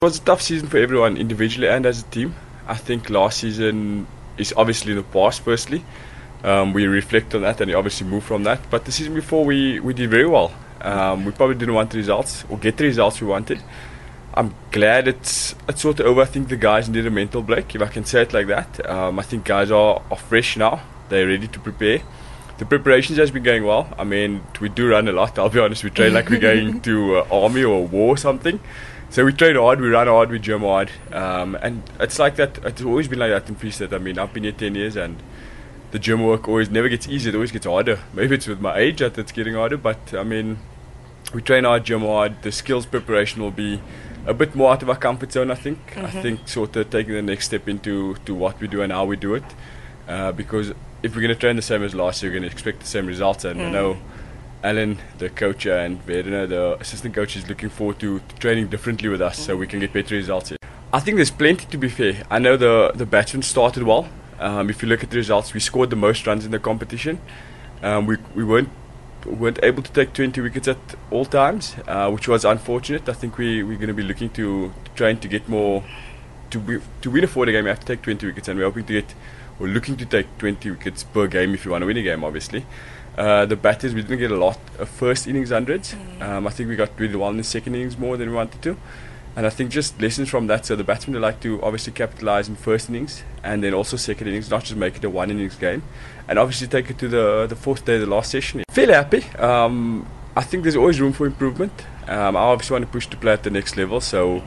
It was a tough season for everyone, individually and as a team. I think last season is obviously the past, firstly. Um, we reflect on that and we obviously move from that. But the season before, we, we did very well. Um, we probably didn't want the results or get the results we wanted. I'm glad it's it's sort of over. I think the guys need a mental break, if I can say it like that. Um, I think guys are, are fresh now. They're ready to prepare. The preparations has been going well. I mean, we do run a lot. I'll be honest. We train like we're going to uh, army or war or something. So we train hard, we run hard, we gym hard, um, and it's like that. It's always been like that in State. I mean, I've been here ten years, and the gym work always never gets easier. It always gets harder. Maybe it's with my age that it's getting harder, but I mean, we train hard, gym hard. The skills preparation will be a bit more out of our comfort zone. I think. Mm-hmm. I think sort of taking the next step into to what we do and how we do it, uh, because if we're going to train the same as last year, we're going to expect the same results, and mm. I know Alan, the coach, and Vedana, the assistant coach, is looking forward to, training differently with us so we can get better results here. I think there's plenty to be fair. I know the, the batsmen started well. Um, if you look at the results, we scored the most runs in the competition. Um, we, we weren't weren't able to take 20 wickets at all times, uh, which was unfortunate. I think we, we're going to be looking to, to trying to get more. To, be, to win a 40 game, you have to take 20 wickets, and we're hoping to get, we're looking to take 20 wickets per game if you want to win a game, obviously. Uh, the batters, we didn't get a lot of first innings hundreds. Mm. Um, I think we got really well in the second innings more than we wanted to. And I think just lessons from that. So the batsmen would like to obviously capitalize in first innings and then also second innings, not just make it a one innings game. And obviously take it to the the fourth day, the last session. Fairly happy. Um, I think there's always room for improvement. Um, I obviously want to push to play at the next level. So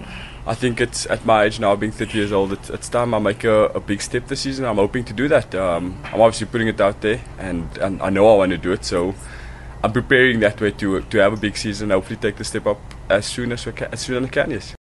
I think it's at my age now, being 30 years old, it's, it's time I make a, a, big step this season. I'm hoping to do that. Um, I'm obviously putting it out there, and, and I know I want to do it. So I'm preparing that way to to have a big season. Hopefully, take the step up as soon as, we can, as soon as I can. Yes.